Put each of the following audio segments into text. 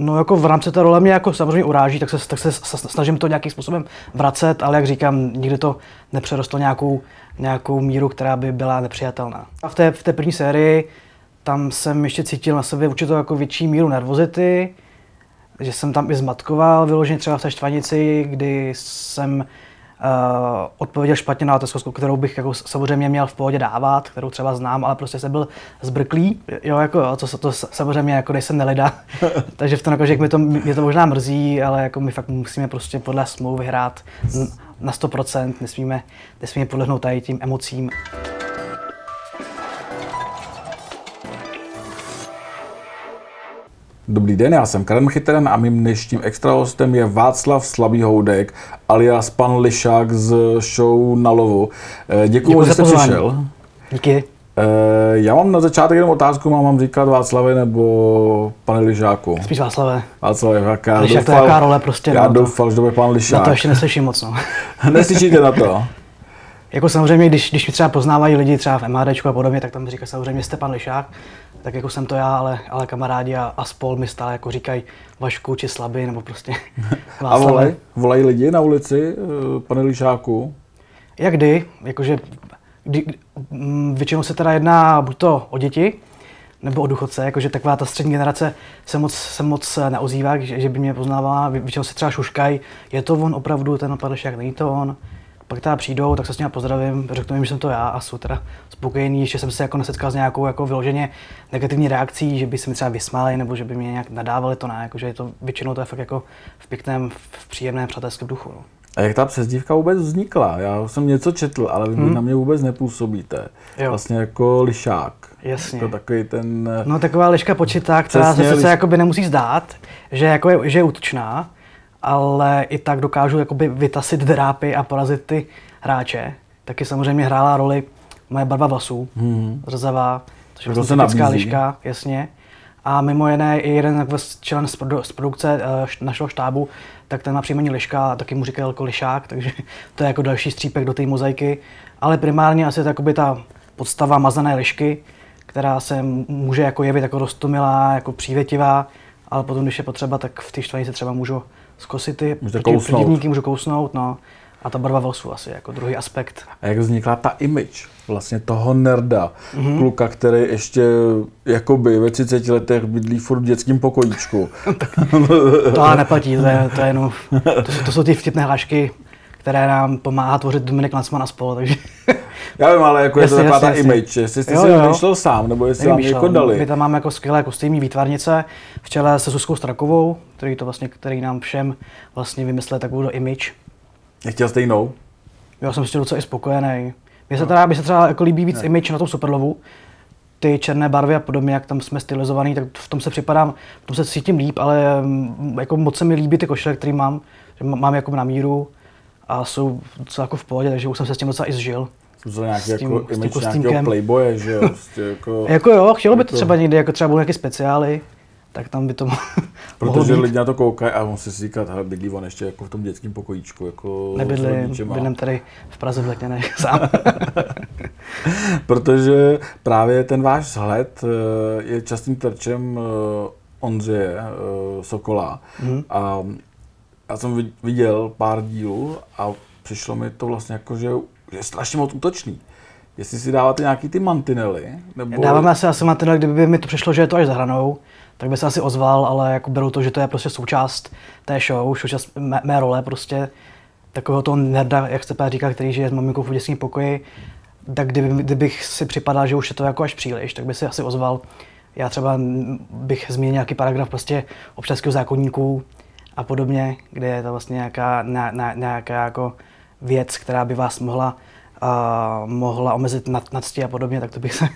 No jako v rámci té role mě jako samozřejmě uráží, tak se, tak se snažím to nějakým způsobem vracet, ale jak říkám, nikdy to nepřerostlo nějakou, nějakou míru, která by byla nepřijatelná. A v té, v té první sérii tam jsem ještě cítil na sobě určitou jako větší míru nervozity, že jsem tam i zmatkoval, vyloženě třeba v té štvanici, kdy jsem odpověděl špatně na otázku, kterou bych jako samozřejmě měl v pohodě dávat, kterou třeba znám, ale prostě jsem byl zbrklý, jo, jako, to, to samozřejmě jako nejsem nelida, takže v tom jako, že mě to, mě to možná mrzí, ale jako my fakt musíme prostě podle smlouvy hrát na 100%, nesmíme, nesmíme podlehnout tady tím emocím. Dobrý den, já jsem Karen Chyteren a mým dnešním extra hostem je Václav Slabý Houdek, alias pan Lišák z show Na lovu. Eh, Děkuji, že jste přišel. Díky. Eh, já mám na začátek jenom otázku, mám vám říkat Václavě nebo pane Lišáku? Spíš Václave. Václavě, jak já Lišák doufal, to je jaká role prostě. Já no, doufal, že to bude pan Lišák. Na to ještě neslyším moc, no. Neslyšíte na to? Jako samozřejmě, když, když mi třeba poznávají lidi třeba v MHD a podobně, tak tam říká samozřejmě jste pan Lišák tak jako jsem to já, ale, ale kamarádi a, a spol mi stále jako říkají Vašku či Slabý, nebo prostě A volají volaj lidi na ulici, eh, pane Lišáku? Jak kdy, jakože kdy, mm, většinou se teda jedná buď to o děti, nebo o důchodce, jakože taková ta střední generace se moc, se moc neozývá, že, že by mě poznávala, většinou se třeba šuškají, je to on opravdu, ten pan Lišák, není to on pak teda přijdou, tak se s nimi pozdravím, řeknu jim, že jsem to já a jsou teda spokojení, ještě jsem se jako nesetkal s nějakou jako vyloženě negativní reakcí, že by se mi třeba vysmáli nebo že by mě nějak nadávali, to ne, jakože je to většinou to je fakt jako v pěkném, v příjemném přátelském duchu. No. A jak ta přezdívka vůbec vznikla? Já jsem něco četl, ale vy hmm. na mě vůbec nepůsobíte. Jo. Vlastně jako lišák. Jasně. Jako takový ten... No taková liška počítá, která se sice liš... nemusí zdát, že, jako je, že je útočná, ale i tak dokážu jakoby vytasit drápy a porazit ty hráče. Taky samozřejmě hrála roli moje barva vlasů, hmm. zrzavá, což je vlastně typická liška, jasně. A mimo jiné i jeden člen z, produ- z produkce uh, našeho štábu, tak ten má příjmení liška a taky mu říkají jako lišák, takže to je jako další střípek do té mozaiky. Ale primárně asi to ta podstava mazané lišky, která se může jako jevit jako rostomilá, jako přívětivá, ale potom, když je potřeba, tak v té štvanici třeba můžu zkosit ty protivníky, můžu kousnout, no. A ta barva vlasů asi jako druhý aspekt. A jak vznikla ta image vlastně toho nerda, mm-hmm. kluka, který ještě jakoby ve 30 letech bydlí furt v dětském pokojíčku. to neplatí, to, je, to, je jenom, to, jsou, to jsou ty vtipné hlášky, které nám pomáhá tvořit Dominik Lancman a spolu, takže... Já vím, ale jako jasně, je to taková ta image, jestli jste jo, si vymýšlel sám, nebo jestli vám jako dali. My tam máme jako skvělé kostýmní výtvarnice v čele se Suskou Strakovou, který, to vlastně, který nám všem vlastně vymyslel takovou do image. Chtěl jste jinou? Já jsem s tím docela i spokojený. Mně se, teda, mně se třeba jako líbí víc ne. image na tom Superlovu, ty černé barvy a podobně, jak tam jsme stylizovaný, tak v tom se připadám, v tom se cítím líp, ale mm, jako moc se mi líbí ty košile, které mám, že mám jako na míru a jsou docela jako v pohodě, takže už jsem se s tím docela i zžil. Jsou nějaký jako image nějakého playboye, že jo? Prostě jako, jako jo, chtělo by to jako- třeba někdy, jako třeba budou nějaké speciály, tak tam by to Protože lidi na to koukají a on si říkat, hele, bydlí on ještě jako v tom dětském pokojíčku. Jako Nebydlím, bydlím tady v Praze v Letněné sám. Protože právě ten váš vzhled eh, je častým terčem eh, Ondřeje eh, Sokola. Hmm. A já jsem viděl pár dílů a přišlo mi to vlastně jako, že je strašně moc útočný. Jestli si dáváte nějaký ty mantinely, nebo... Dáváme asi asi mantinely, kdyby mi to přišlo, že je to až za hranou, tak by se asi ozval, ale jako beru to, že to je prostě součást té show, součást mé, mé role prostě takového toho nerda, jak jste říkal, který žije s maminkou v dětském pokoji, tak kdyby, kdybych si připadal, že už je to jako až příliš, tak by si asi ozval. Já třeba bych zmínil nějaký paragraf prostě občanského zákonníku a podobně, kde je to vlastně nějaká, nějaká, nějaká jako věc, která by vás mohla, uh, mohla omezit nad, nadstí a podobně, tak to bych se...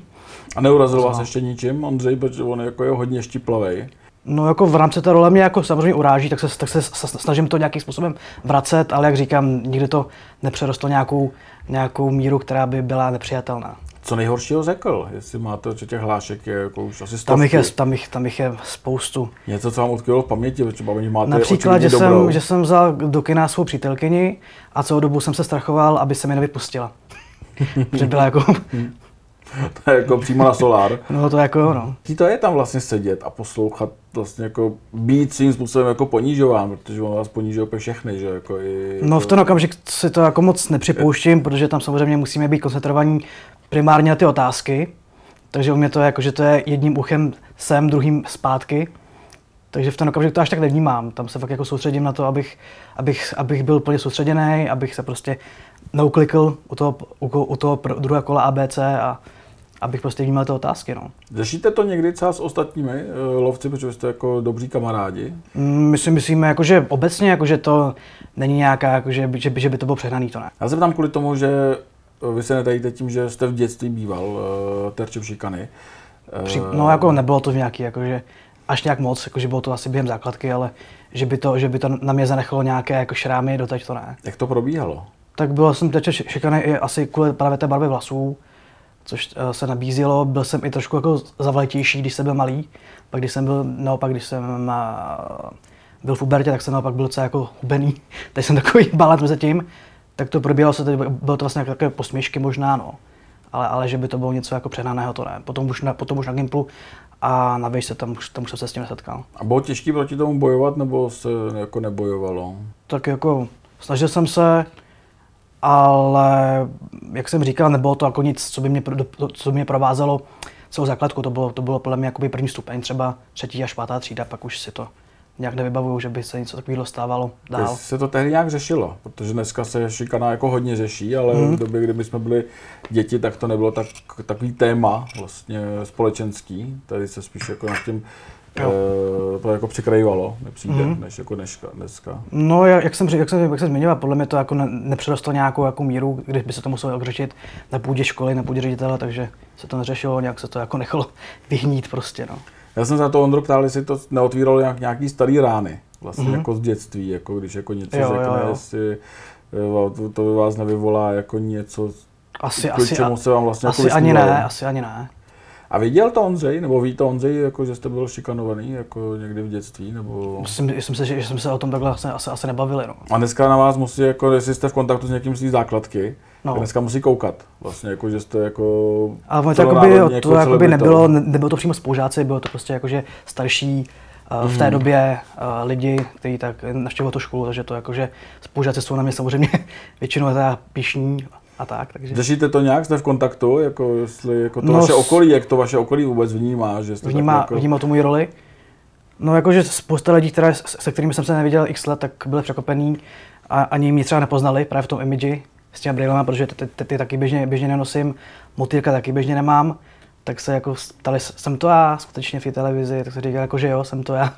a neurazil vás ještě ničím, Ondřej, protože on jako je hodně štiplavej. No jako v rámci té role mě jako samozřejmě uráží, tak se, tak se snažím to nějakým způsobem vracet, ale jak říkám, nikdy to nepřerostlo nějakou, nějakou míru, která by byla nepřijatelná. Co nejhoršího řekl, jestli máte, že těch hlášek je jako už asi stovky. Tam jich je, tam jich, tam jich je spoustu. Něco, co vám utkvělo v paměti, třeba máte Například, že jsem, že jsem vzal do kina svou přítelkyni a celou dobu jsem se strachoval, aby se mi nevypustila. že byla jako... to je jako přímo na solár. No to jako, no. Ký to je tam vlastně sedět a poslouchat, vlastně jako být svým způsobem jako ponižován, protože on vás ponižuje úplně všechny, že jako i... No v ten okamžik si to jako moc nepřipouštím, protože tam samozřejmě musíme být koncentrovaní primárně na ty otázky, takže u mě to je jako, že to je jedním uchem sem, druhým zpátky. Takže v ten okamžik to až tak nevnímám. Tam se fakt jako soustředím na to, abych, abych, abych byl plně soustředěný, abych se prostě neuklikl u toho, u, u toho druhého kola ABC a abych prostě vnímal ty otázky. No. Řešíte to někdy třeba s ostatními uh, lovci, protože jste jako dobří kamarádi? Mm, my si myslíme, jako, že obecně, jako, že to není nějaká, jako, že, že, že by to bylo přehnaný, to ne. Já se ptám kvůli tomu, že vy se netajíte tím, že jste v dětství býval uh, terčem šikany. Uh, Při, no jako nebylo to v nějaký, jakože až nějak moc, jakože bylo to asi během základky, ale že by to, že by to na mě zanechalo nějaké jako šrámy, doteď to ne. Jak to probíhalo? Tak byl jsem teď šikaný i asi kvůli právě té barvy vlasů, což uh, se nabízelo. Byl jsem i trošku jako zavletější, když jsem byl malý. Pak když jsem byl, naopak, když jsem uh, byl v Ubertě, tak jsem naopak byl docela jako hubený. Teď jsem takový balet mezi tím. Tak to probíhalo se, bylo to vlastně takové posměšky možná, no. Ale, ale že by to bylo něco jako přehnaného, to ne. Potom už na, potom už na Gimplu a na se tam, tam už jsem se s tím setkal. A bylo těžké proti tomu bojovat, nebo se jako nebojovalo? Tak jako snažil jsem se, ale jak jsem říkal, nebylo to jako nic, co by mě, co by mě provázelo celou základku. To bylo, to bylo podle mě jakoby první stupeň, třeba třetí až pátá třída, pak už si to nějak nevybavuju, že by se něco takového stávalo dál. Teď se to tehdy nějak řešilo, protože dneska se šikana jako hodně řeší, ale mm. v době, kdy my jsme byli děti, tak to nebylo tak, takový téma vlastně společenský. Tady se spíš jako nad tím Jo. E, to jako přikrývalo, nepřijde, mm. než jako dneška, dneska. No, jak jsem, jak jsem, jak jsem zmiňoval, podle mě to jako ne, nepřerostlo nějakou jako míru, když by se to muselo řešit na půdě školy, na půdě ředitele, takže se to neřešilo, nějak se to jako nechalo vyhnít prostě, no. Já jsem se na to Ondro ptal, jestli to neotvíralo nějak, nějaký starý rány, vlastně mm-hmm. jako z dětství, jako když jako něco jo, řekne, jo, jo. jestli to, to vás nevyvolá jako něco, asi, k asi, čemu se vám vlastně asi jako ani ne, asi ani ne. A viděl to Ondřej, nebo ví to Ondřej, jako, že jste byl šikanovaný jako někdy v dětství? Nebo... Myslím, myslím si, že jsme se o tom takhle asi, asi, asi nebavili. No. A dneska na vás musí, jako, jestli jste v kontaktu s někým z té základky, no. dneska musí koukat. Vlastně, jako, že jste jako Ale to, jakoby, jako to jakoby nebylo, nebylo to přímo spolužáci, bylo to prostě jako, že starší uh, v té mm. době uh, lidi, kteří tak navštěvovali tu školu, takže to jakože spolužáci jsou na mě samozřejmě většinou teda pišní a tak. Takže... Řešíte to nějak, jste v kontaktu, jako jestli jako to no, vaše okolí, jak to vaše okolí vůbec vnímá? Že jste vnímá, jako... vnímá to můj roli? No jakože spousta lidí, které, se kterými jsem se neviděl x let, tak byli překvapený a ani mě třeba nepoznali právě v tom imidži s těmi brýlema, protože ty, ty, ty taky běžně, běžně nenosím, motýlka taky běžně nemám, tak se jako ptali, jsem to já skutečně v té televizi, tak se říkal jako, že jo, jsem to já.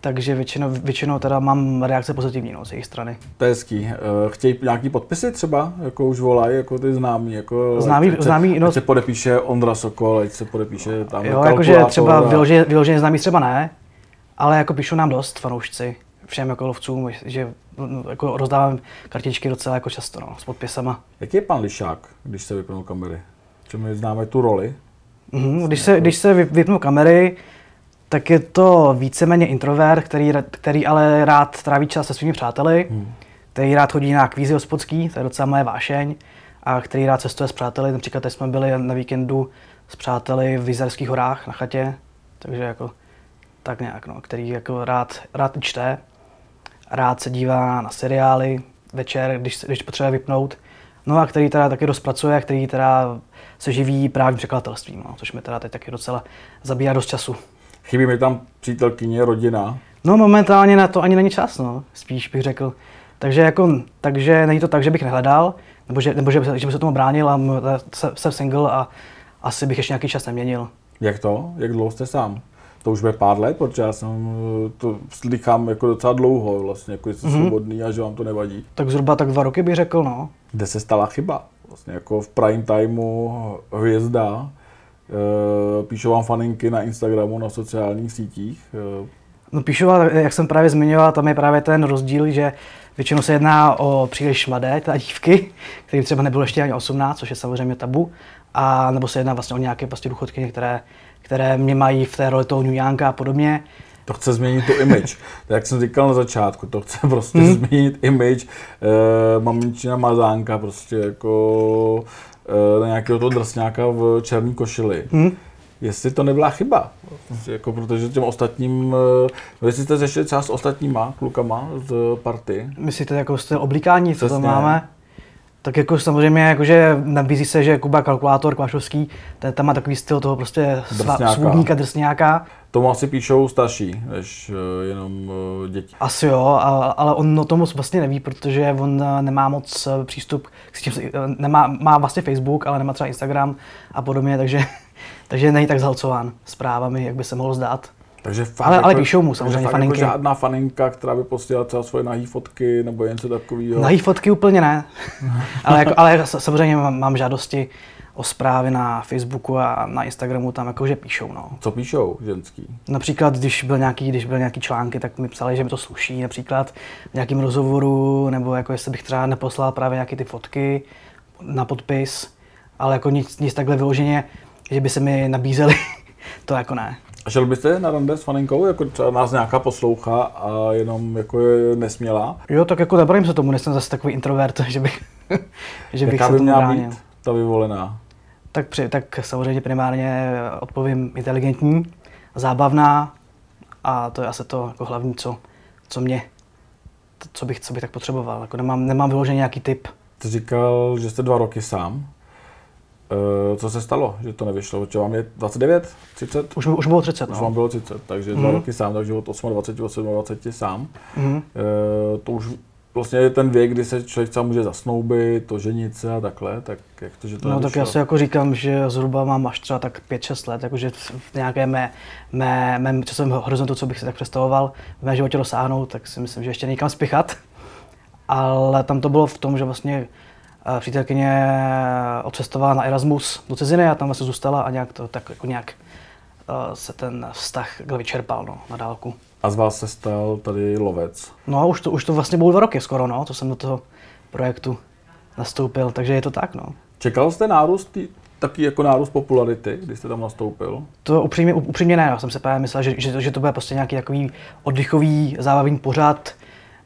Takže většinou, většinou teda mám reakce pozitivní no, z jejich strany. To je hezký. Eh, chtějí nějaký podpisy třeba, jako už volají, jako ty známí, jako známý, ať, známý, no, ať se podepíše Ondra Sokol, ať se podepíše tam Jo, jakože třeba vyloženě, vyloženě známý třeba ne, ale jako píšou nám dost fanoušci, všem jako lovcům, že no, jako rozdávám kartičky docela jako často, no, s podpisama. Jaký je pan Lišák, když se vypnou kamery? Že my známe tu roli? Mm-hmm, když, se, když se vypnou kamery, tak je to víceméně introvert, který, který ale rád tráví čas se svými přáteli, hmm. který rád chodí na kvízy hospodský, to je docela moje vášeň, a který rád cestuje s přáteli. Například teď jsme byli na víkendu s přáteli v Jizerských horách na chatě, takže jako tak nějak, no, který jako rád, rád čte, rád se dívá na seriály večer, když, když potřebuje vypnout, no a který teda taky rozpracuje, který teda se živí právě překladatelstvím, no, což mi teda teď taky docela zabíjá dost času. Chybí mi tam přítelkyně, rodina? No momentálně na to ani není čas, no, spíš bych řekl. Takže, jako, takže není to tak, že bych nehledal, nebo že, nebo že, že bych se tomu bránil a jsem single a asi bych ještě nějaký čas neměnil. Jak to? Jak dlouho jste sám? To už bude pár let, protože já jsem to slychám jako docela dlouho, vlastně, jako jste mm-hmm. svobodný a že vám to nevadí. Tak zhruba tak dva roky bych řekl, no. Kde se stala chyba? Vlastně jako v prime timeu hvězda, Eh, píšou vám faninky na Instagramu, na sociálních sítích? Eh, no píšou, jak jsem právě zmiňoval, tam je právě ten rozdíl, že většinou se jedná o příliš mladé teda dívky, které třeba nebylo ještě ani 18, což je samozřejmě tabu, a nebo se jedná vlastně o nějaké prostě důchodky, které, které mě mají v té roli toho a podobně. To chce změnit tu image. jak jsem říkal na začátku, to chce prostě hmm. změnit image. E, maminčina mazánka prostě jako na nějakého toho drsňáka v černý košili. Hmm. Jestli to nebyla chyba, jako protože těm ostatním, vy jste řešili třeba s ostatníma klukama z party. Myslíte jako z oblíkání, co tam máme? Tak jako samozřejmě, jakože nabízí se, že Kuba Kalkulátor Kvašovský, ten tam má takový styl toho prostě svůdníka, drsňáka. Tomu asi píšou starší, než uh, jenom uh, děti. Asi jo, ale, on o tom moc vlastně neví, protože on uh, nemá moc přístup, k tím, nemá, má vlastně Facebook, ale nemá třeba Instagram a podobně, takže, takže není tak zhalcován zprávami, jak by se mohlo zdát. Takže fakt, ale, jako, ale píšou mu samozřejmě jako faninky. Jako žádná faninka, která by posílala třeba svoje nahý fotky nebo něco takového. Nahý fotky úplně ne. ale, jako, ale samozřejmě mám, mám žádosti o zprávy na Facebooku a na Instagramu tam jakože píšou. No. Co píšou ženský? Například, když byl nějaký, když byl nějaký články, tak mi psali, že mi to sluší, například v nějakém rozhovoru, nebo jako jestli bych třeba neposlal právě nějaké ty fotky na podpis, ale jako nic, nic takhle vyloženě, že by se mi nabízeli, to jako ne. A šel byste na rande s faninkou, jako třeba nás nějaká poslouchá a jenom jako je nesměla? Jo, tak jako nebrojím se tomu, nejsem zase takový introvert, že bych, že bych Jaká se tomu bránil. Být ta vyvolená? Tak, při, tak samozřejmě primárně odpovím inteligentní, zábavná a to je asi to jako hlavní, co, co mě, co bych, co bych tak potřeboval. Jako nemám, nemám vyložený nějaký typ. Ty říkal, že jste dva roky sám. Uh, co se stalo, že to nevyšlo? Čo vám je 29, 30? Už, už bylo 30, Už no. vám bylo 30, takže mm. dva mhm. roky sám, takže od 28, 27 sám. Mm. Uh, to už vlastně je ten věk, kdy se člověk třeba může zasnoubit, ženit se a takhle, tak jak to, že to No nevyšlo? tak já si jako říkám, že zhruba mám až třeba tak 5-6 let, jakože v nějaké mé, mé, mém časovém horizontu, co bych si tak představoval v mém životě dosáhnout, tak si myslím, že ještě někam spěchat. Ale tam to bylo v tom, že vlastně přítelkyně odcestovala na Erasmus do ciziny a tam vlastně zůstala a nějak to tak jako nějak eh, se ten vztah vyčerpal no, na dálku. A z vás se stal tady lovec? No, už to, už to vlastně bylo dva roky skoro, no, co jsem do toho projektu nastoupil, takže je to tak, no. Čekal jste nárůst tý, taky jako nárůst popularity, když jste tam nastoupil? To upřímně, upřímně ne, já jsem se právě myslel, že, že, že to bude prostě nějaký takový oddychový, zábavný pořad,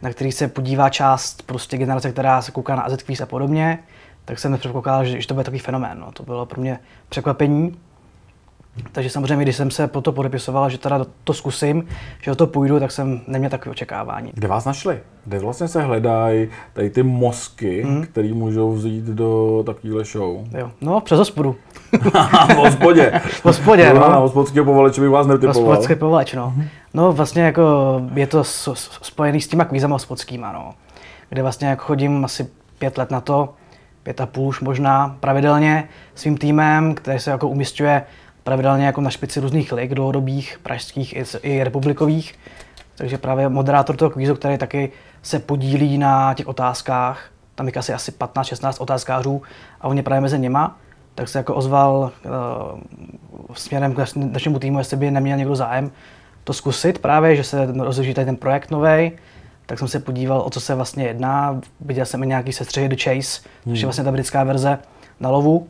na který se podívá část prostě generace, která se kouká na AZ Quiz a podobně, tak jsem nepředpokládal, že, že to bude takový fenomén. No. To bylo pro mě překvapení. Takže samozřejmě, když jsem se po to podepisoval, že teda to zkusím, že o to půjdu, tak jsem neměl takové očekávání. Kde vás našli? Kde vlastně se hledají tady ty mozky, mm. které můžou vzít do takovéhle show? Jo, no přes hospodu. v hospodě. v hospodě, no. Na hospodského povaleče bych vás netypoval. Hospodský povaleč, no. No vlastně jako je to spojený s těma kvízama hospodskýma, no. Kde vlastně jako chodím asi pět let na to, pět a půl už možná pravidelně svým týmem, který se jako umistuje pravidelně jako na špici různých lig dlouhodobých, pražských i, i republikových. Takže právě moderátor toho kvízu, který taky se podílí na těch otázkách, tam je asi, asi 15-16 otázkářů a on je právě mezi něma, tak se jako ozval uh, směrem k našemu týmu, jestli by neměl někdo zájem to zkusit právě, že se rozloží tady ten projekt nový, tak jsem se podíval, o co se vlastně jedná. Viděl jsem i nějaký sestřihy The Chase, hmm. což je vlastně ta britská verze na lovu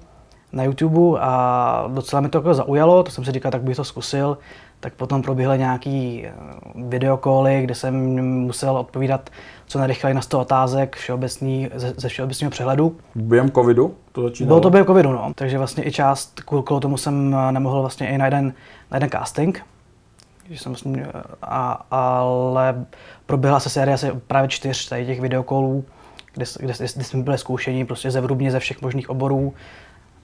na YouTube a docela mi to jako zaujalo, to jsem si říkal, tak bych to zkusil. Tak potom proběhly nějaký eh, videokoly, kde jsem musel odpovídat co nejrychleji na 100 otázek všeobecný, ze, ze všeobecného přehledu. Během covidu to začínalo? Bylo to během covidu, no. Takže vlastně i část, kvůli tomu jsem eh, nemohl vlastně i na jeden, na jeden casting. Že jsem vlastně, a, ale proběhla se série asi právě čtyř tady těch videokolů, kde, kde, kde, jsme byli zkoušení prostě ze vrubně ze všech možných oborů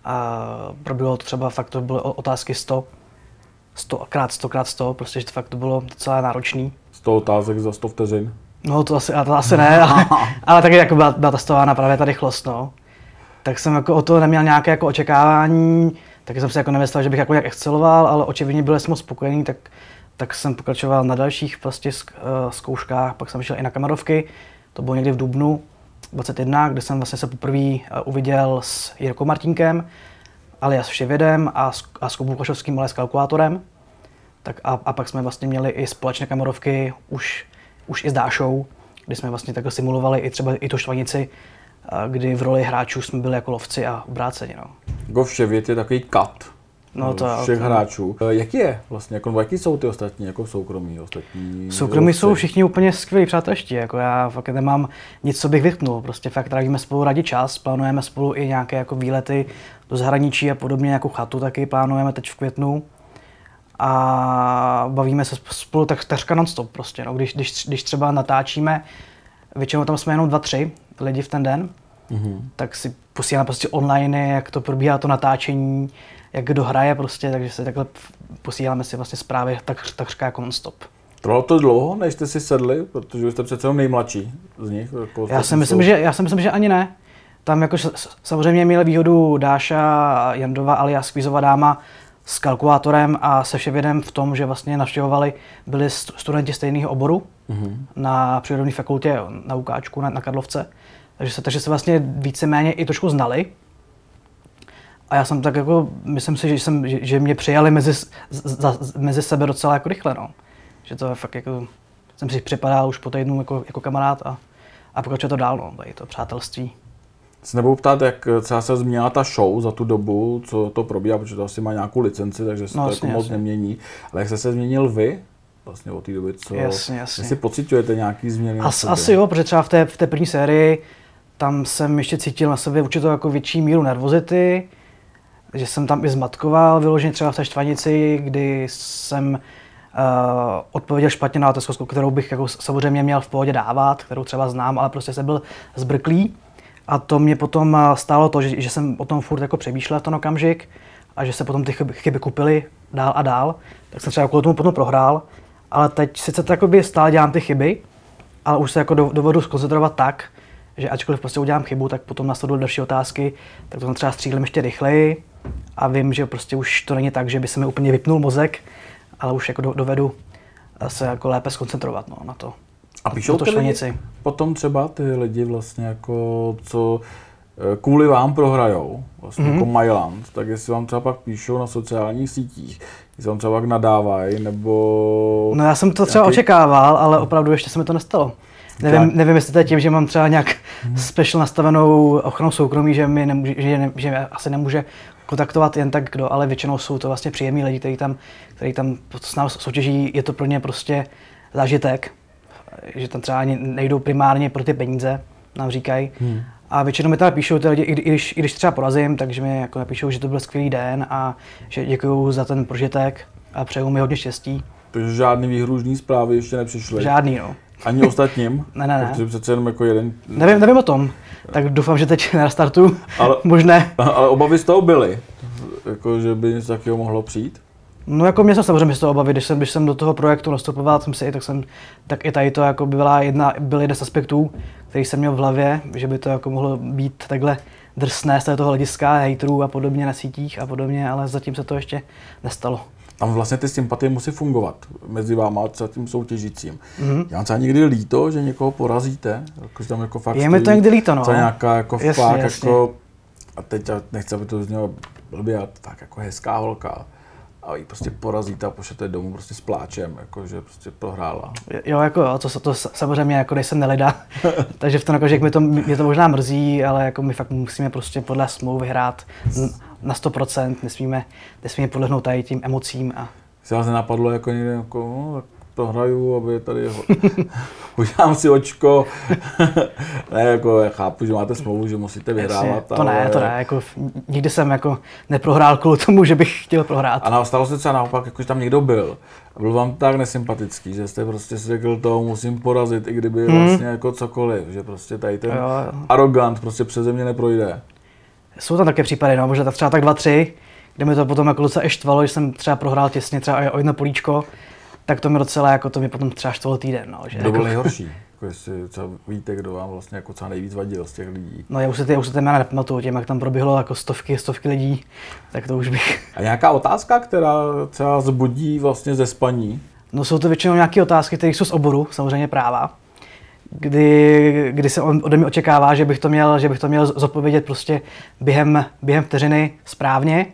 a proběhlo to třeba fakt, to byly otázky 100, 100 krát 100 krát 100, prostě, že to fakt to bylo docela náročný. 100 otázek za 100 vteřin? No to asi, to asi ne, ale, ale taky jako byla, byla testována právě ta rychlost, no. Tak jsem jako o to neměl nějaké jako očekávání, taky jsem si jako nemyslel, že bych jako nějak exceloval, ale očividně byl jsem spokojený, tak, tak jsem pokračoval na dalších prostě eh, zkouškách, pak jsem šel i na kamerovky, to bylo někdy v Dubnu, 21, kde jsem vlastně se poprvé eh, uviděl s Jirkou Martinkem, alias Vševědem a s, a s Kubou Košovským alias Kalkulátorem. Tak a, a, pak jsme vlastně měli i společné kamerovky už, už i s Dášou, kdy jsme vlastně takhle simulovali i třeba i tu štvanici, eh, kdy v roli hráčů jsme byli jako lovci a obráceni. No. Go Vševěd je takový kat. No to, všech to... hráčů. Eh, jaký je vlastně, jako, jaký jsou ty ostatní, jako soukromí ostatní? Soukromí jsou všichni úplně skvělí přátelští, jako já fakt nemám nic, co bych vytknul, prostě fakt trávíme spolu rádi čas, plánujeme spolu i nějaké jako výlety do zahraničí a podobně, jako chatu taky plánujeme teď v květnu a bavíme se spolu tak takřka non-stop prostě, no. když, když, když třeba natáčíme, většinou tam jsme jenom dva, tři lidi v ten den, mm-hmm. tak si posíláme prostě online, jak to probíhá to natáčení, jak kdo hraje prostě, takže si takhle posíláme si vlastně zprávy tak, takřka jako non-stop. Trvalo to dlouho, než jste si sedli, protože jste přece nejmladší z nich? Jako já, si myslím, že, já si myslím, že ani ne. Tam jako samozřejmě měl výhodu Dáša Jandova alias Kvízová dáma s kalkulátorem a se vševědem v tom, že vlastně navštěvovali, byli studenti stejného oboru mm-hmm. na přírodní fakultě na Ukáčku na, na Karlovce. Takže se, takže se vlastně víceméně i trošku znali. A já jsem tak jako, myslím si, že, jsem, že, že mě přijali mezi, za, mezi sebe docela jako rychle, no. Že to je fakt jako, jsem si připadal už po týdnu jako, jako kamarád a, a pokračuje to dál, no, tady to přátelství. Se nebudou ptát, jak třeba se změnila ta show za tu dobu, co to probíhá, protože to asi má nějakou licenci, takže se no, to jasně, jako moc jasně. nemění. Ale jak jste se změnil vy vlastně od té doby, co jasně, jasně. si pocitujete nějaký změny? As, asi jo, protože třeba v té, v té první sérii tam jsem ještě cítil na sobě určitou jako větší míru nervozity, že jsem tam i zmatkoval, vyloženě třeba v té štvanici, kdy jsem uh, odpověděl špatně na otázku, kterou bych jako samozřejmě měl v pohodě dávat, kterou třeba znám, ale prostě jsem byl zbrklý. A to mě potom eh, stálo to, že, že jsem o tom furt jako přemýšlel ten okamžik a že se potom ty chyby, chyby kupily dál a dál, tak jsem třeba kvůli tomu potom prohrál. Ale teď sice to stále dělám ty chyby, ale už se jako dovedu skoncentrovat tak, že ačkoliv prostě udělám chybu, tak potom následují další otázky, tak to třeba střílím ještě rychleji a vím, že prostě už to není tak, že by se mi úplně vypnul mozek, ale už jako dovedu se jako lépe skoncentrovat no, na to. A píšou to lidi, potom třeba ty lidi vlastně jako, co eh, kvůli vám prohrajou, vlastně mm-hmm. jako Myland, tak jestli vám třeba pak píšou na sociálních sítích, jestli vám třeba pak nadávají, nebo... No já jsem to třeba nějaký... očekával, ale opravdu ještě se mi to nestalo. Nevím, nevím, jestli to je tím, že mám třeba nějak hmm. special nastavenou ochranu soukromí, že mi nemůže, že, ne, že asi nemůže kontaktovat jen tak kdo, ale většinou jsou to vlastně příjemní lidi, kteří tam, kteří tam s námi soutěží, je to pro ně prostě zážitek, že tam třeba ani nejdou primárně pro ty peníze, nám říkají. Hmm. A většinou mi teda píšou ty lidi, i když, i když třeba porazím, takže mi jako napíšou, že to byl skvělý den a že děkuju za ten prožitek a přeju mi hodně štěstí. Takže žádný výhružný zprávy ještě nepřišly? Žádný, no. Ani ostatním? ne, ne, ne. Protože přece jenom jako jeden... Nevím, nevím o tom. Tak doufám, že teď na startu ale, možné. Ale obavy z toho byly? Jako, že by něco takového mohlo přijít? No jako mě jsem samozřejmě z toho obavy, když jsem, když jsem do toho projektu nastupoval, jsem si, tak, jsem, tak i tady to jako by byla jedna, byl jeden z aspektů, který jsem měl v hlavě, že by to jako mohlo být takhle drsné z toho hlediska, hejtrů a podobně na sítích a podobně, ale zatím se to ještě nestalo tam vlastně ty sympatie musí fungovat mezi váma a tím soutěžícím. Mm-hmm. Já třeba někdy líto, že někoho porazíte, jako, že tam jako fakt Je mi to někdy líto, no. To nějaká jako jasně, fakt, jasně. jako, a teď nechci, aby to znělo blbě, tak jako hezká holka a ji prostě porazíte a pošlete domů prostě s pláčem, jako, že prostě prohrála. Jo, jako jo, to, to samozřejmě jako nejsem nelida, takže v tom jako, že mi to, mě to možná mrzí, ale jako my fakt musíme prostě podle smlouvy hrát na 100%, nesmíme, nesmíme podlehnout tady tím emocím. A... Se vás nenapadlo jako někde, jako, no, prohraju, aby tady udělám si očko. ne, jako chápu, že máte smlouvu, že musíte vyhrávat. to ale... ne, to ne, jako nikdy jsem jako neprohrál kvůli tomu, že bych chtěl prohrát. A stalo se třeba naopak, jako, že tam někdo byl a byl vám tak nesympatický, že jste prostě si řekl to, musím porazit, i kdyby hmm. vlastně jako cokoliv, že prostě tady ten jo, arrogant prostě přeze mě neprojde. Jsou tam také případy, no, možná třeba tak dva, tři, kde mi to potom jako docela štvalo, že jsem třeba prohrál těsně třeba o jedno políčko, tak to mi docela, jako to mi potom třeba štvalo týden. No, že kdo byl jako... nejhorší? Jako jestli třeba víte, kdo vám vlastně jako třeba nejvíc vadil z těch lidí. No já už se ty, už se ty jména nepamatuju, tím, jak tam proběhlo jako stovky, stovky lidí, tak to už bych... A nějaká otázka, která třeba zbudí vlastně ze spaní? No jsou to většinou nějaké otázky, které jsou z oboru, samozřejmě práva kdy, kdy se on ode mě očekává, že bych to měl, že bych to měl zodpovědět prostě během, během vteřiny správně,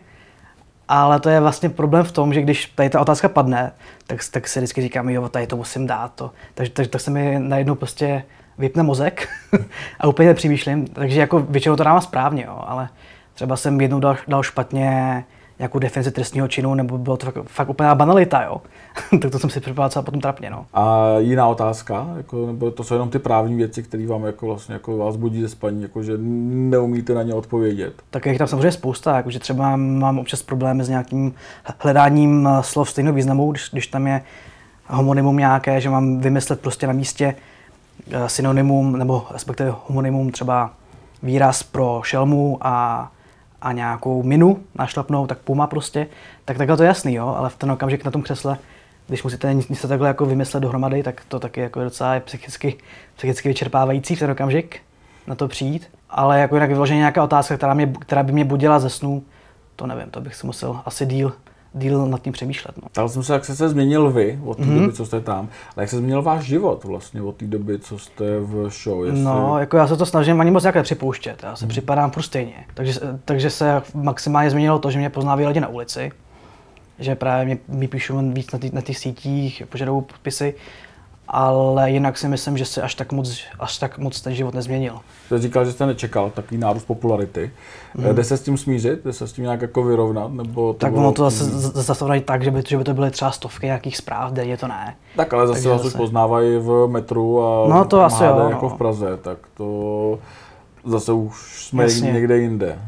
ale to je vlastně problém v tom, že když tady ta otázka padne, tak, tak si vždycky říkám, jo, tady to musím dát. To. Takže, takže tak se mi najednou prostě vypne mozek a úplně nepřemýšlím. Takže jako většinou to dávám správně, jo, ale třeba jsem jednou dal, dal špatně nějakou definici trestního činu, nebo bylo to fakt, fakt úplná banalita, jo. tak to jsem si připadal potom trapně, no. A jiná otázka, jako, nebo to jsou jenom ty právní věci, které vám jako vlastně jako vás budí ze spaní, jako že neumíte na ně odpovědět. Tak je tam samozřejmě spousta, jakože třeba mám občas problémy s nějakým hledáním eh, slov stejného významu, když, když tam je homonymum nějaké, že mám vymyslet prostě na místě eh, synonymum nebo respektive homonymum třeba výraz pro šelmu a, a nějakou minu našlapnou, tak puma prostě, tak takhle to je jasný, jo, ale v ten okamžik na tom křesle, když musíte něco takhle jako vymyslet dohromady, tak to taky jako docela je psychicky, psychicky vyčerpávající v ten okamžik na to přijít. Ale jako jinak vyloženě nějaká otázka, která, mě, která by mě budila ze snu, to nevím, to bych si musel asi díl díl nad tím přemýšlet. No. Ptal jsem se, jak jste se změnil vy od té mm-hmm. doby, co jste tam, ale jak se změnil váš život vlastně od té doby, co jste v show? Jestli... No, jako já se to snažím ani moc jak nepřipouštět, já se mm. připadám furt stejně. Takže, takže se maximálně změnilo to, že mě poznávají lidi na ulici, že právě mě, mi píšou víc na, na těch sítích, požadují podpisy, ale jinak si myslím, že se až tak moc, až tak moc ten život nezměnil. Jste říkal, že jste nečekal takový nárůst popularity. Mm. Jde se s tím smířit? Jde se s tím nějak jako vyrovnat? Nebo to tak ono to zase, zase tak, že by, že by to byly třeba stovky nějakých zpráv, denně to ne. Tak ale zase vás zase... už poznávají v metru a no, to asi jo, jako no. v Praze, tak to zase už jsme Jasně. někde jinde.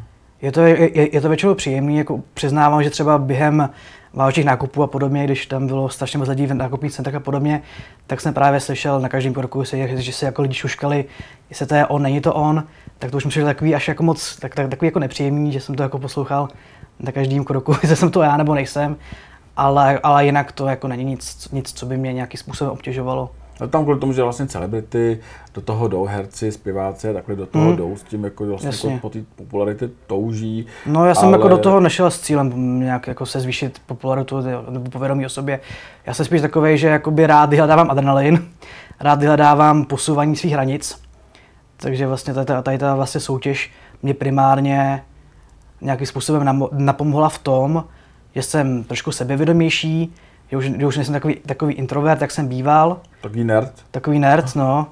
Je to, je, je to většinou příjemný, jako přiznávám, že třeba během vánočních nákupů a podobně, když tam bylo strašně moc lidí v nákupních centrech a podobně, tak jsem právě slyšel na každém kroku, že se jako lidi šuškali, jestli to je on, není to on, tak to už přišlo takový až jako moc, tak, tak, takový jako nepříjemný, že jsem to jako poslouchal na každém kroku, jestli jsem to já nebo nejsem, ale, ale jinak to jako není nic, nic, co by mě nějakým způsobem obtěžovalo. No tam kvůli tomu, že vlastně celebrity do toho jdou, herci, zpěváci, takhle do toho hmm. jdou s tím, jako vlastně jako po té popularitě touží. No já jsem ale... jako do toho nešel s cílem nějak jako se zvýšit popularitu nebo povědomí o sobě. Já jsem spíš takový, že jakoby rád vyhledávám adrenalin, rád vyhledávám posouvání svých hranic. Takže vlastně tady, tady ta vlastně soutěž mě primárně nějakým způsobem napomohla v tom, že jsem trošku sebevědomější, že už, že už nejsem takový, takový introvert, jak jsem býval. Takový nerd. Takový nerd, no.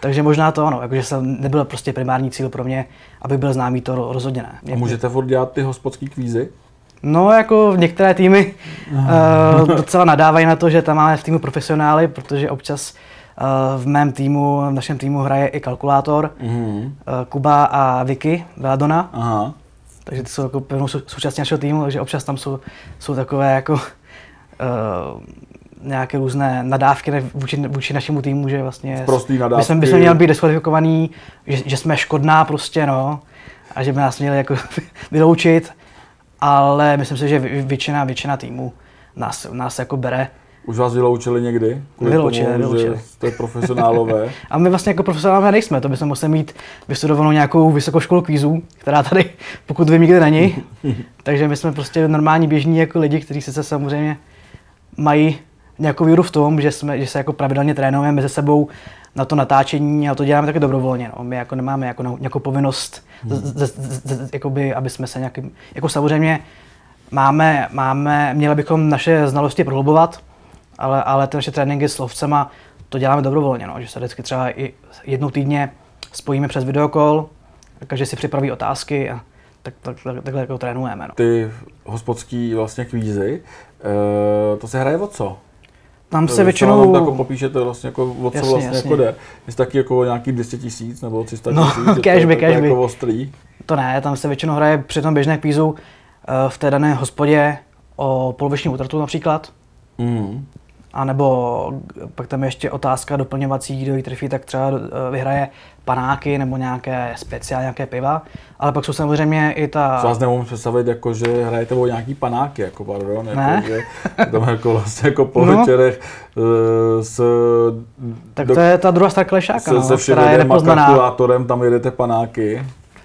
Takže možná to ano, jakože jsem nebyl prostě primární cíl pro mě, aby byl známý, to rozhodně ne. A můžete furt dělat ty hospodský kvízy? No, jako některé týmy uh, docela nadávají na to, že tam máme v týmu profesionály, protože občas uh, v mém týmu, v našem týmu hraje i kalkulátor, uh-huh. uh, Kuba a Vicky Veladona. Aha. Takže ty jsou jako pevnou součástí našeho týmu, takže občas tam jsou, jsou takové jako nějaké různé nadávky vůči, vůči našemu týmu, že vlastně Prostý nadávky. My jsme, bychom měli být diskvalifikovaní, že, že, jsme škodná prostě, no, a že by nás měli jako vyloučit, ale myslím si, že většina, většina týmů nás, nás jako bere. Už vás vyloučili někdy? Vyloučili, tomu, vyloučili. Že jste profesionálové. a my vlastně jako profesionálové nejsme, to bychom museli mít vystudovanou nějakou vysokou školu kvízů, která tady, pokud vím, nikdy není. Takže my jsme prostě normální běžní jako lidi, kteří se samozřejmě mají nějakou víru v tom, že, jsme, že se jako pravidelně trénujeme mezi sebou na to natáčení a to děláme taky dobrovolně. No. My jako nemáme jako nějakou povinnost, hmm. z, z, z, jakoby, aby jsme se nějakým, jako samozřejmě máme, máme, měli bychom naše znalosti prohlubovat, ale, ale ty naše tréninky s lovcema to děláme dobrovolně, no. že se vždycky třeba i jednou týdně spojíme přes videokol, každý si připraví otázky a tak, tak, tak, takhle jako trénujeme. No. Ty hospodský vlastně kvízy, e, to se hraje o co? Tam se většinou... Tam jako popíšete vlastně jako o co jasně, vlastně jasně. jako jde. Je taky jako nějaký 200 tisíc nebo 300 no, tisíc? No, cashby, to, cashby. Jako ostrý. To ne, tam se většinou hraje při tom běžné kvízu eh, v té dané hospodě o poloviční útratu například. Mm. A nebo pak tam je ještě otázka doplňovací, kdo ji trefí, tak třeba eh, vyhraje panáky nebo nějaké speciální nějaké piva. Ale pak jsou samozřejmě i ta... Co vás nemůžu představit, jako, že hrajete o nějaký panáky, jako pardon, jako, ne? že tam jako vlastně jako po no. večerech uh, s... Tak to je ta druhá strana klešáka, se, no, se která je nepoznaná. kalkulátorem tam jedete panáky.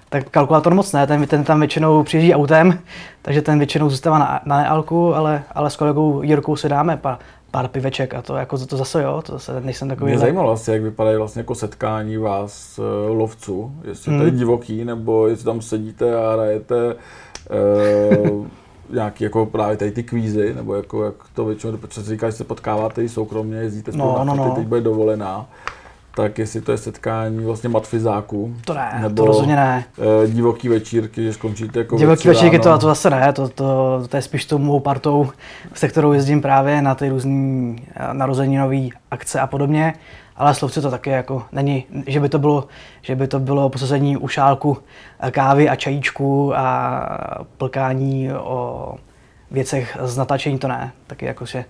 Tak kalkulátor moc ne, ten, ten tam většinou přijíždí autem, takže ten většinou zůstává na, na nealku, ale, ale s kolegou Jirkou si dáme pa, pár piveček a to jako to zase jo, to zase nejsem takový. Mě zajímalo asi, jak vypadají vlastně jako setkání vás uh, lovců, jestli hmm. to je hmm. divoký, nebo jestli tam sedíte a hrajete uh, nějaký jako právě tady ty kvízy, nebo jako jak to většinou, protože říkáš, že se potkáváte i soukromně, jezdíte spolu no, na no, no. teď bude dovolená. Tak jestli to je setkání vlastně matfizáků. To ne, nebo to rozhodně ne. E, divoký večírky, že skončíte jako Divoký večírky to, to zase ne, to, to, to je spíš tou mou partou, se kterou jezdím právě na ty různé eh, narozeninové akce a podobně. Ale slovci to taky jako není, že by to bylo, že by to bylo posazení u šálku eh, kávy a čajíčku a plkání o věcech z natáčení, to ne. Taky jako, že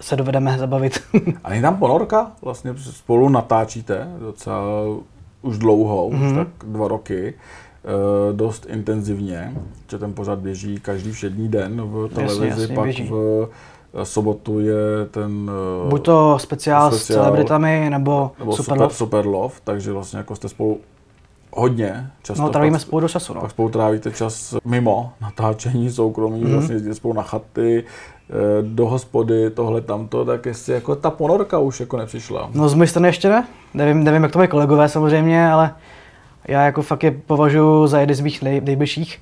se dovedeme zabavit. A není tam ponorka? Vlastně spolu natáčíte docela už dlouho, mm-hmm. už mhm. tak dva roky, e, dost intenzivně, že ten pořad běží každý všední den v televizi, jasně, jasně, pak běží. v eh, sobotu je ten... Eh, Buď to speciál, speciál s celebritami, nebo, nebo Super, Love. Super Love, takže vlastně jako jste spolu hodně často. No, trávíme spolu do času, no. Pak spolu trávíte čas mimo natáčení soukromí, mm-hmm. vlastně jezdíte spolu na chaty, Eh, do hospody, tohle tamto, tak jestli jako ta ponorka už jako nepřišla. No z mojej strany ještě ne. Nevím, nevím jak to mají kolegové samozřejmě, ale já jako fakt je považuji za jeden z mých nej, nejbližších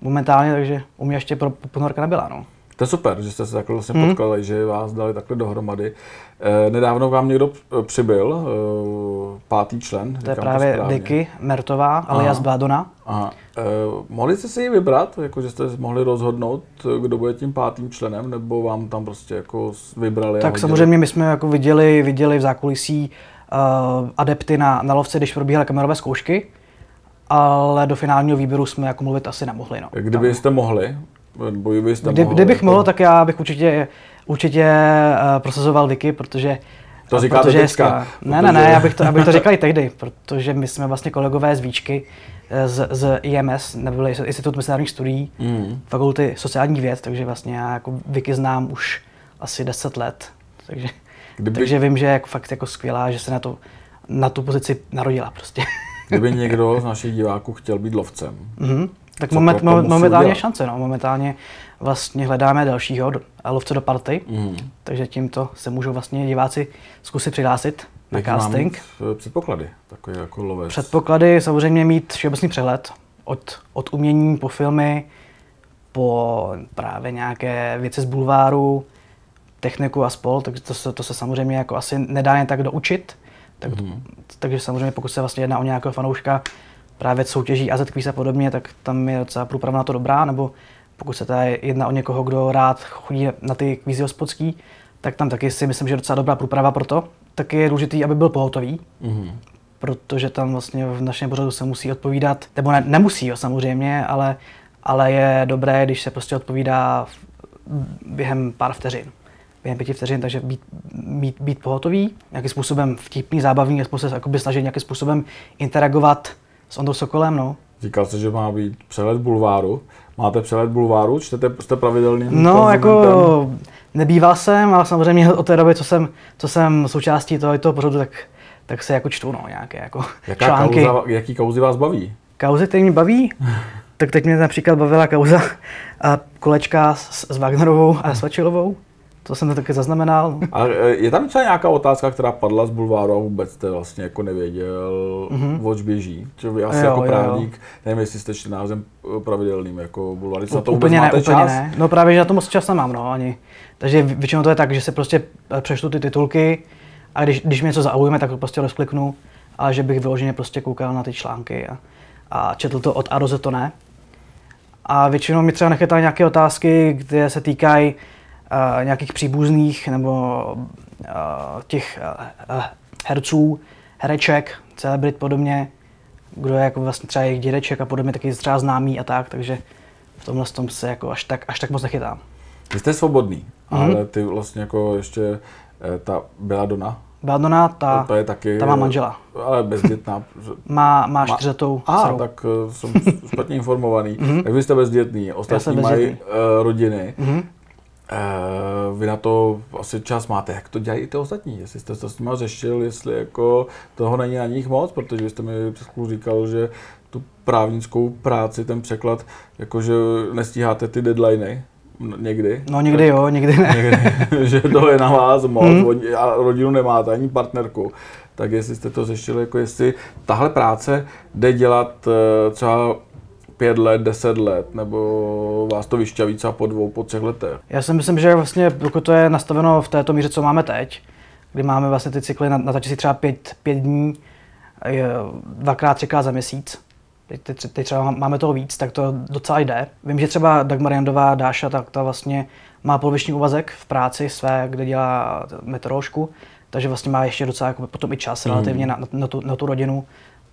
momentálně, takže u mě ještě ponorka nebyla. No. To je super, že jste se takhle vlastně hmm. potkali, že vás dali takhle dohromady. Eh, nedávno vám někdo přibyl, eh, pátý člen. To je právě to Diky Mertová, alias. Aha. Eh, mohli jste si ji vybrat, jako že jste mohli rozhodnout, kdo bude tím pátým členem, nebo vám tam prostě jako vybrali? Tak samozřejmě my jsme jako viděli, viděli v zákulisí uh, adepty na, na lovce, když probíhaly kamerové zkoušky, ale do finálního výběru jsme jako mluvit asi nemohli. No. Kdybyste mohli, byste Kdy, mohl, kdybych jako... mohl, tak já bych určitě, určitě uh, prosazoval Vicky, protože to říkáte protože teďka. Ne, ne, ne, já bych to, já bych to říkal i tehdy, protože my jsme vlastně kolegové z Víčky, eh, z, z IMS, neboli Institut mezinárodních studií, mm. fakulty sociálních věd, takže vlastně já jako Vicky znám už asi 10 let. Takže, Kdyby... takže vím, že je jako fakt jako skvělá, že se na, to, na tu pozici narodila prostě. Kdyby někdo z našich diváků chtěl být lovcem, mm-hmm. Tak moment, momentálně udělat? šance, no. Momentálně vlastně hledáme dalšího do, lovce do party, mm. takže tímto se můžou vlastně diváci zkusit přihlásit na Jak casting. Mám předpoklady, takový jako lovec? Předpoklady samozřejmě mít všeobecný přehled od, od umění po filmy, po právě nějaké věci z bulváru, techniku a spol, takže to se, to se samozřejmě jako asi nedá jen tak doučit. Tak, mm. Takže samozřejmě pokud se vlastně jedná o nějakého fanouška, právě soutěží AZ Quiz a podobně, tak tam je docela průprava na to dobrá, nebo pokud se tady jedná o někoho, kdo rád chodí na ty kvízy hospodský, tak tam taky si myslím, že je docela dobrá průprava pro to. Taky je důležitý, aby byl pohotový, mm-hmm. protože tam vlastně v našem pořadu se musí odpovídat, nebo ne, nemusí jo, samozřejmě, ale, ale je dobré, když se prostě odpovídá během pár vteřin během pěti vteřin, takže být, být, být pohotový, nějakým způsobem vtipný, zábavný, aspoň se snažit nějakým způsobem interagovat s Ondou Sokolem, no. Říkal jsi, že má být přelet bulváru. Máte přelet bulváru? Čtete, jste pravidelným No, jako nebýval jsem, ale samozřejmě od té doby, co jsem, co jsem součástí tohoto pořadu, tak, tak se jako čtu, no, nějaké jako Jaká články. Kauza, jaký kauzy vás baví? Kauzy, které mě baví? tak teď mě například bavila kauza a kolečka s, s Wagnerovou a Svačilovou. To jsem to taky zaznamenal. A e, je tam třeba nějaká otázka, která padla z bulváru a vůbec jste vlastně jako nevěděl, mm-hmm. oč běží? Že vy asi jo, jako právník, jo. nevím, jestli jste čtenářem e, pravidelným jako bulváry, na to úplně ne, úplně čas? ne. No právě, že na to moc čas nemám, no, ani. Takže většinou to je tak, že se prostě e, přeštu ty titulky a když, když mě něco zaujme, tak to prostě rozkliknu, ale že bych vyloženě prostě koukal na ty články a, a četl to od A do Z, to ne. A většinou mi třeba nechytá nějaké otázky, které se týkají nějakých příbuzných nebo uh, těch uh, herců, hereček, celebrit podobně, kdo je jako vlastně třeba jejich dědeček a podobně, taky třeba známý a tak, takže v tomhle tom se jako až tak, až tak moc nechytám. Vy jste svobodný, mm-hmm. ale ty vlastně jako ještě ta byla Dona. Dona, ta, ta, je taky, ta má manžela. Ale bezdětná. má, má čtyřetou A, ah, tak jsem špatně informovaný. Mm-hmm. Tak vy jste bezdětný, ostatní mají uh, rodiny. Mm-hmm. Uh, vy na to asi čas máte. Jak to dělají i ty ostatní? Jestli jste to s nimi řešil, jestli jako toho není na nich moc, protože vy jste mi říkal, že tu právnickou práci, ten překlad, jakože nestíháte ty deadliny někdy. No někdy tak, jo, někdy ne. Někdy, že to je na vás moc mm. a rodinu nemáte, ani partnerku. Tak jestli jste to řešili, jako jestli tahle práce jde dělat eh, třeba pět let, deset let, nebo vás to vyšťaví třeba po dvou, po třech letech? Já si myslím, že vlastně pokud to je nastaveno v této míře, co máme teď, kdy máme vlastně ty cykly, natáčí si třeba pět, pět dní, dvakrát, třikrát za měsíc. Teď, teď, teď třeba máme toho víc, tak to docela jde. Vím, že třeba Dagmar Jandová, Dáša, tak ta vlastně má poloviční úvazek v práci své, kde dělá meteoroložku, takže vlastně má ještě docela jako potom i čas mm. relativně na, na, tu, na tu rodinu.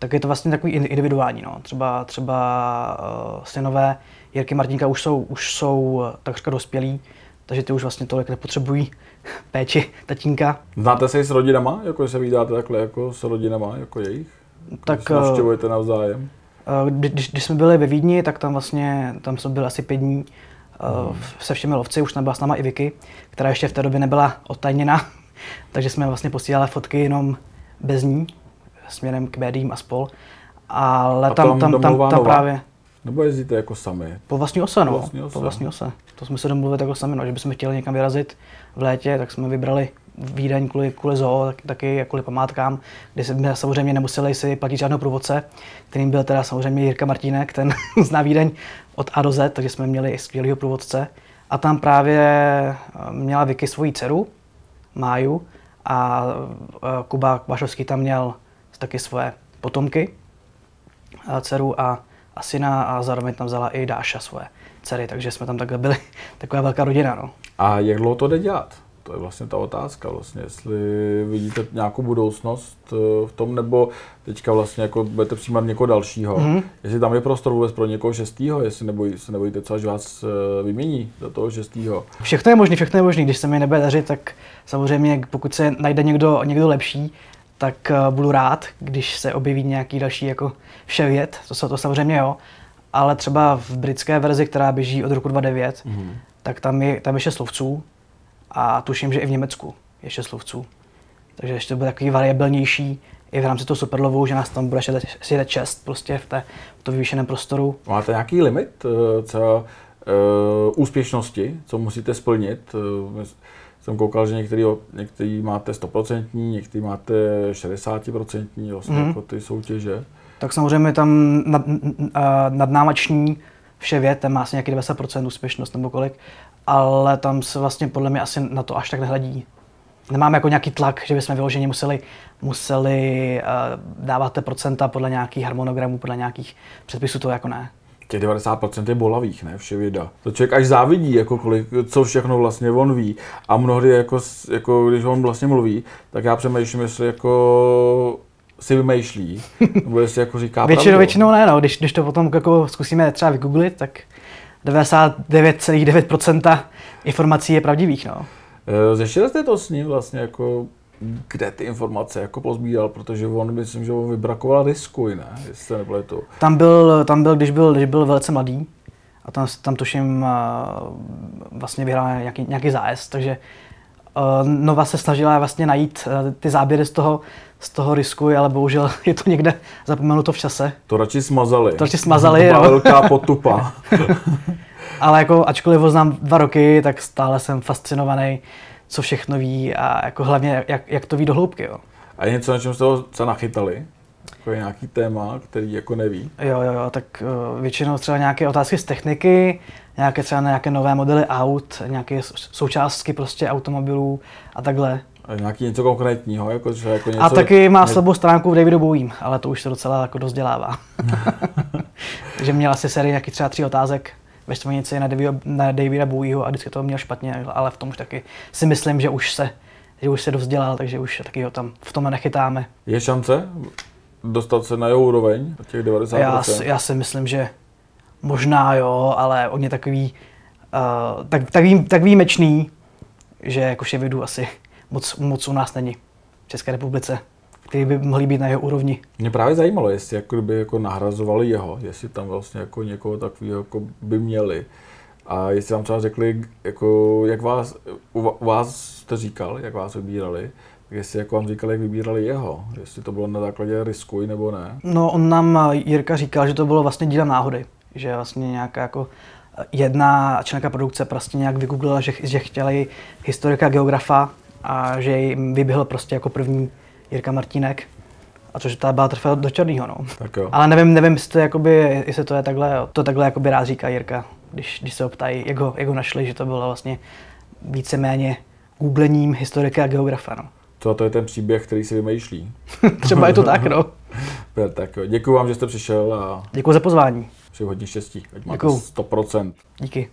Tak je to vlastně takový individuální. No. Třeba, třeba uh, synové Jirky Martinka už jsou, už jsou takřka dospělí, takže ty už vlastně tolik nepotřebují péči tatínka. Znáte se i s rodinama? Jako se vydáte takhle jako s rodinama, jako jejich? Tak eh, navštěvujete navzájem? Eh, když, když jsme byli ve Vídni, tak tam vlastně, tam jsme byli asi pět dní hmm. se všemi lovci, už tam byla s náma i Vicky, která ještě v té době nebyla odtajněna, takže jsme vlastně posílali fotky jenom bez ní, směrem k médiím a spol. Ale a tam, tam, tam, tam, tam právě... Nebo jezdíte jako sami? Po vlastní ose, no. Po vlastní ose. Po vlastní ose. To jsme se domluvili jako sami, no, že bychom chtěli někam vyrazit v létě, tak jsme vybrali Vídeň kvůli, kvůli zoo, tak, taky kvůli památkám, kde jsme samozřejmě nemuseli si platit žádného průvodce, kterým byl teda samozřejmě Jirka Martínek, ten zná Vídeň od A do Z, takže jsme měli skvělého průvodce. A tam právě eh, měla Vicky svoji dceru, Máju, a eh, Kuba Vašovský tam měl taky svoje potomky, dceru a, a syna a zároveň tam vzala i Dáša svoje dcery, takže jsme tam takhle byli taková velká rodina. No. A jak dlouho to jde dělat? To je vlastně ta otázka, vlastně, jestli vidíte nějakou budoucnost eh, v tom, nebo teďka vlastně jako budete přijímat někoho dalšího. Mm-hmm. Jestli tam je prostor vůbec pro někoho šestýho, jestli nebojí, se nebojíte třeba, že vás eh, vymění do toho šestýho. Všechno je možné, všechno je možné. Když se mi nebude dařit, tak samozřejmě pokud se najde někdo, někdo lepší, tak eh, budu rád, když se objeví nějaký další jako vševěd, to se to samozřejmě jo. Ale třeba v britské verzi, která běží od roku 2009, mm-hmm. tak tam je, tam je šest slovců, a tuším, že i v Německu je šest lovců. Takže ještě to bude takový variabilnější i v rámci toho superlovu, že nás tam bude sjedet čest prostě v, té, v tom vyvýšeném prostoru. Máte nějaký limit eh, co, uh, úspěšnosti, co musíte splnit? Uh, jsem koukal, že některý, některý máte 100%, některý máte 60% vlastně mm. jako ty soutěže. Tak samozřejmě tam nad, nadnámační vše vět, ten má asi nějaký 90% úspěšnost nebo kolik ale tam se vlastně podle mě asi na to až tak nehledí. Nemáme jako nějaký tlak, že bychom vyloženě museli, museli uh, dávat procenta podle nějakých harmonogramů, podle nějakých předpisů, to jako ne. Těch 90% je bolavých, ne? Vše věda. To člověk až závidí, jako kolik, co všechno vlastně on ví. A mnohdy, jako, jako když on vlastně mluví, tak já přemýšlím, jestli jako si vymýšlí, nebo jestli jako říká Většinou, pravdu. většinou ne, no. Když, když to potom jako zkusíme třeba vygooglit, tak 99,9% informací je pravdivých. No. Eh, Zešel jste to s ním vlastně jako kde ty informace jako pozbíral, protože on, myslím, že on vybrakoval risku, ne? Jestli nebylo to. Tam byl, tam byl, když byl, když byl velice mladý, a tam, tam tuším vlastně vyhrál nějaký, nějaký zájezd, takže uh, Nova se snažila vlastně najít uh, ty záběry z toho, z toho risku, ale bohužel je to někde zapomenuto v čase. To radši smazali. To radši smazali, to byla velká potupa. ale jako, ačkoliv ho znám dva roky, tak stále jsem fascinovaný, co všechno ví a jako hlavně, jak, jak to ví do hloubky. Jo. A je něco, na čem jste ho co nachytali? Jako je nějaký téma, který jako neví? Jo, jo, jo, tak uh, většinou třeba nějaké otázky z techniky, nějaké třeba nějaké nové modely aut, nějaké součástky prostě automobilů a takhle. A nějaký něco konkrétního, jako, že jako něco... A taky má slabou stránku v Davidu Bowiem, ale to už se docela jako dost dělává. Takže měl asi sérii nějakých třeba tří otázek ve stvanici na, Davida, na Davida Bowieho a vždycky to měl špatně, ale v tom už taky si myslím, že už se, že už se dost dělal, takže už taky ho tam v tom nechytáme. Je šance dostat se na jeho úroveň, těch 90%? Já, já si myslím, že možná jo, ale on je takový, uh, tak, tak, vý, tak výjimečný, že jako Ševidu asi moc, moc u nás není v České republice, který by mohli být na jeho úrovni. Mě právě zajímalo, jestli jako by jako nahrazovali jeho, jestli tam vlastně jako někoho takového jako by měli. A jestli vám třeba řekli, jako, jak vás, u vás jste říkal, jak vás vybírali, jestli jako vám říkali, jak vybírali jeho, jestli to bylo na základě risku nebo ne. No on nám, Jirka říkal, že to bylo vlastně dílem náhody, že vlastně nějaká jako jedna členka produkce prostě nějak vygooglila, že, že chtěli historika geografa a že jim vyběhl prostě jako první Jirka Martínek. A což ta byla trefila do černého, no. Tak jo. Ale nevím, nevím, jestli to, jakoby, jestli to je takhle, to takhle jakoby rád říká Jirka, když, když se optají, jak ho, jak ho našli, že to bylo vlastně víceméně googlením historika a geografa, no. To, to je ten příběh, který si vymýšlí. Třeba je to tak, no. tak jo. Děkuji vám, že jste přišel a... Děkuji za pozvání. Přeji hodně štěstí, ať máte Děkuju. 100%. Díky.